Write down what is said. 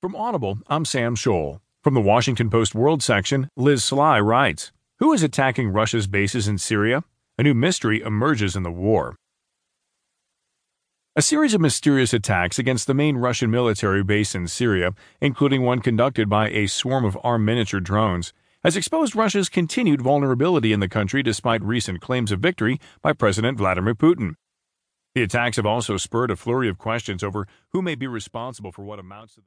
From Audible, I'm Sam Scholl. From the Washington Post World section, Liz Sly writes Who is attacking Russia's bases in Syria? A new mystery emerges in the war. A series of mysterious attacks against the main Russian military base in Syria, including one conducted by a swarm of armed miniature drones, has exposed Russia's continued vulnerability in the country despite recent claims of victory by President Vladimir Putin. The attacks have also spurred a flurry of questions over who may be responsible for what amounts to the